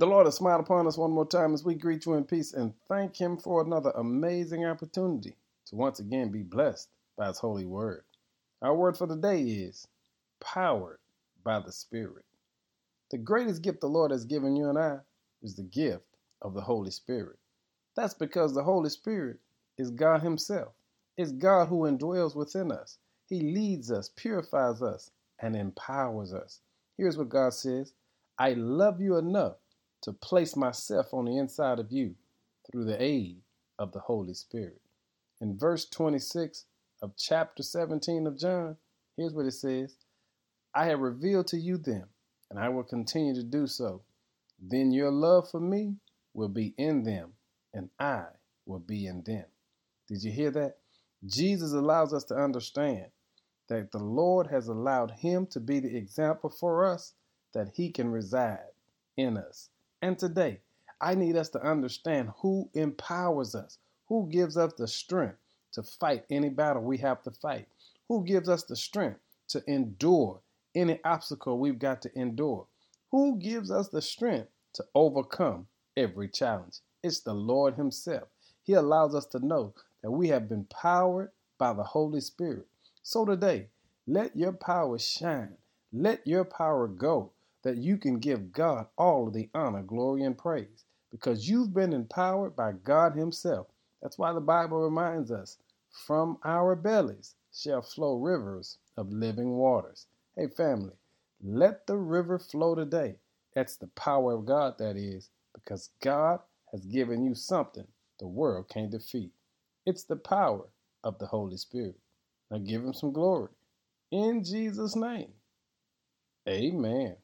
The Lord has smiled upon us one more time as we greet you in peace and thank Him for another amazing opportunity to once again be blessed by His holy word. Our word for the day is powered by the Spirit. The greatest gift the Lord has given you and I is the gift of the Holy Spirit. That's because the Holy Spirit is God Himself. It's God who indwells within us. He leads us, purifies us, and empowers us. Here's what God says I love you enough to place myself on the inside of you through the aid of the Holy Spirit. In verse 26 of chapter 17 of John, here's what it says I have revealed to you them, and I will continue to do so. Then your love for me will be in them, and I will be in them. Did you hear that? Jesus allows us to understand that the Lord has allowed him to be the example for us that he can reside in us. And today, I need us to understand who empowers us, who gives us the strength to fight any battle we have to fight, who gives us the strength to endure any obstacle we've got to endure, who gives us the strength to overcome every challenge. It's the Lord Himself. He allows us to know that we have been powered by the Holy Spirit. So today, let your power shine. Let your power go that you can give God all of the honor, glory, and praise because you've been empowered by God Himself. That's why the Bible reminds us from our bellies shall flow rivers of living waters. Hey, family, let the river flow today. That's the power of God, that is, because God has given you something the world can't defeat. It's the power of the Holy Spirit. Now give him some glory. In Jesus' name, amen.